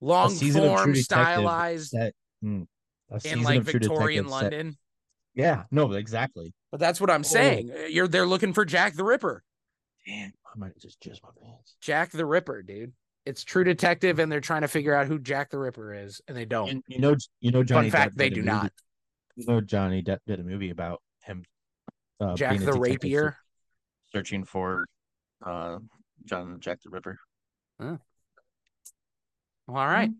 a long season of True form, stylized mm, a season in like Victorian Detective set- London. Yeah, no, exactly. But that's what I'm Oh. saying. Eh, you're they're looking for Jack the Ripper. Damn, I might just jizz my pants. Jack the Ripper, dude. It's True Detective, and they're trying to figure out who Jack the Ripper is, and they don't. You, you know, you know, Johnny. Fun fact: Depp they do not. You know, Johnny Depp did a movie about him. Uh, Jack being the detective Rapier. searching for uh John Jack the Ripper. All right.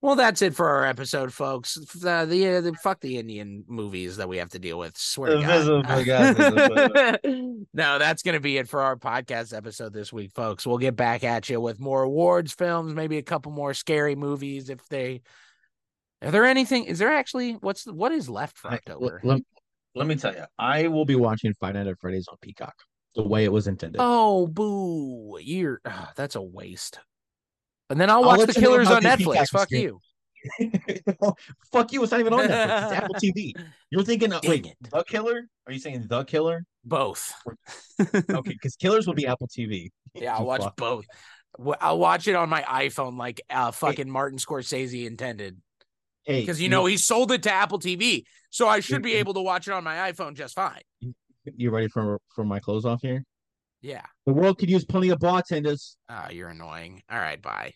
Well, that's it for our episode, folks. F- Uh, the, uh, the fuck the Indian movies that we have to deal with. Swear to Invisible God. guy, no, that's gonna be it for our podcast episode this week, folks. We'll get back at you with more awards films, maybe a couple more scary movies if they. Are there anything? Is there actually what's what is left for October? let, let me tell you, I will be watching Five Nights at Freddy's on Peacock the way it was intended. Oh, boo! You're ah, that's a waste. And then I'll I'll watch The Killers on Netflix. Fuck stream. you. Fuck you! It's not even on Netflix. It's Apple TV. You're thinking, uh, Dang wait, it. The Killer? Are you saying The Killer? Both. Okay, because Killers will be Apple TV. Yeah, I'll watch both. I'll watch it on my iPhone like uh, fucking Martin Scorsese intended. Hey, Because you know he sold it to Apple TV, so I should be able to watch it on my iPhone just fine. you ready for for my close off here? Yeah. The world could use plenty of bartenders. Ah, you're annoying. All right, bye.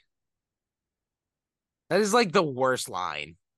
That is like the worst line.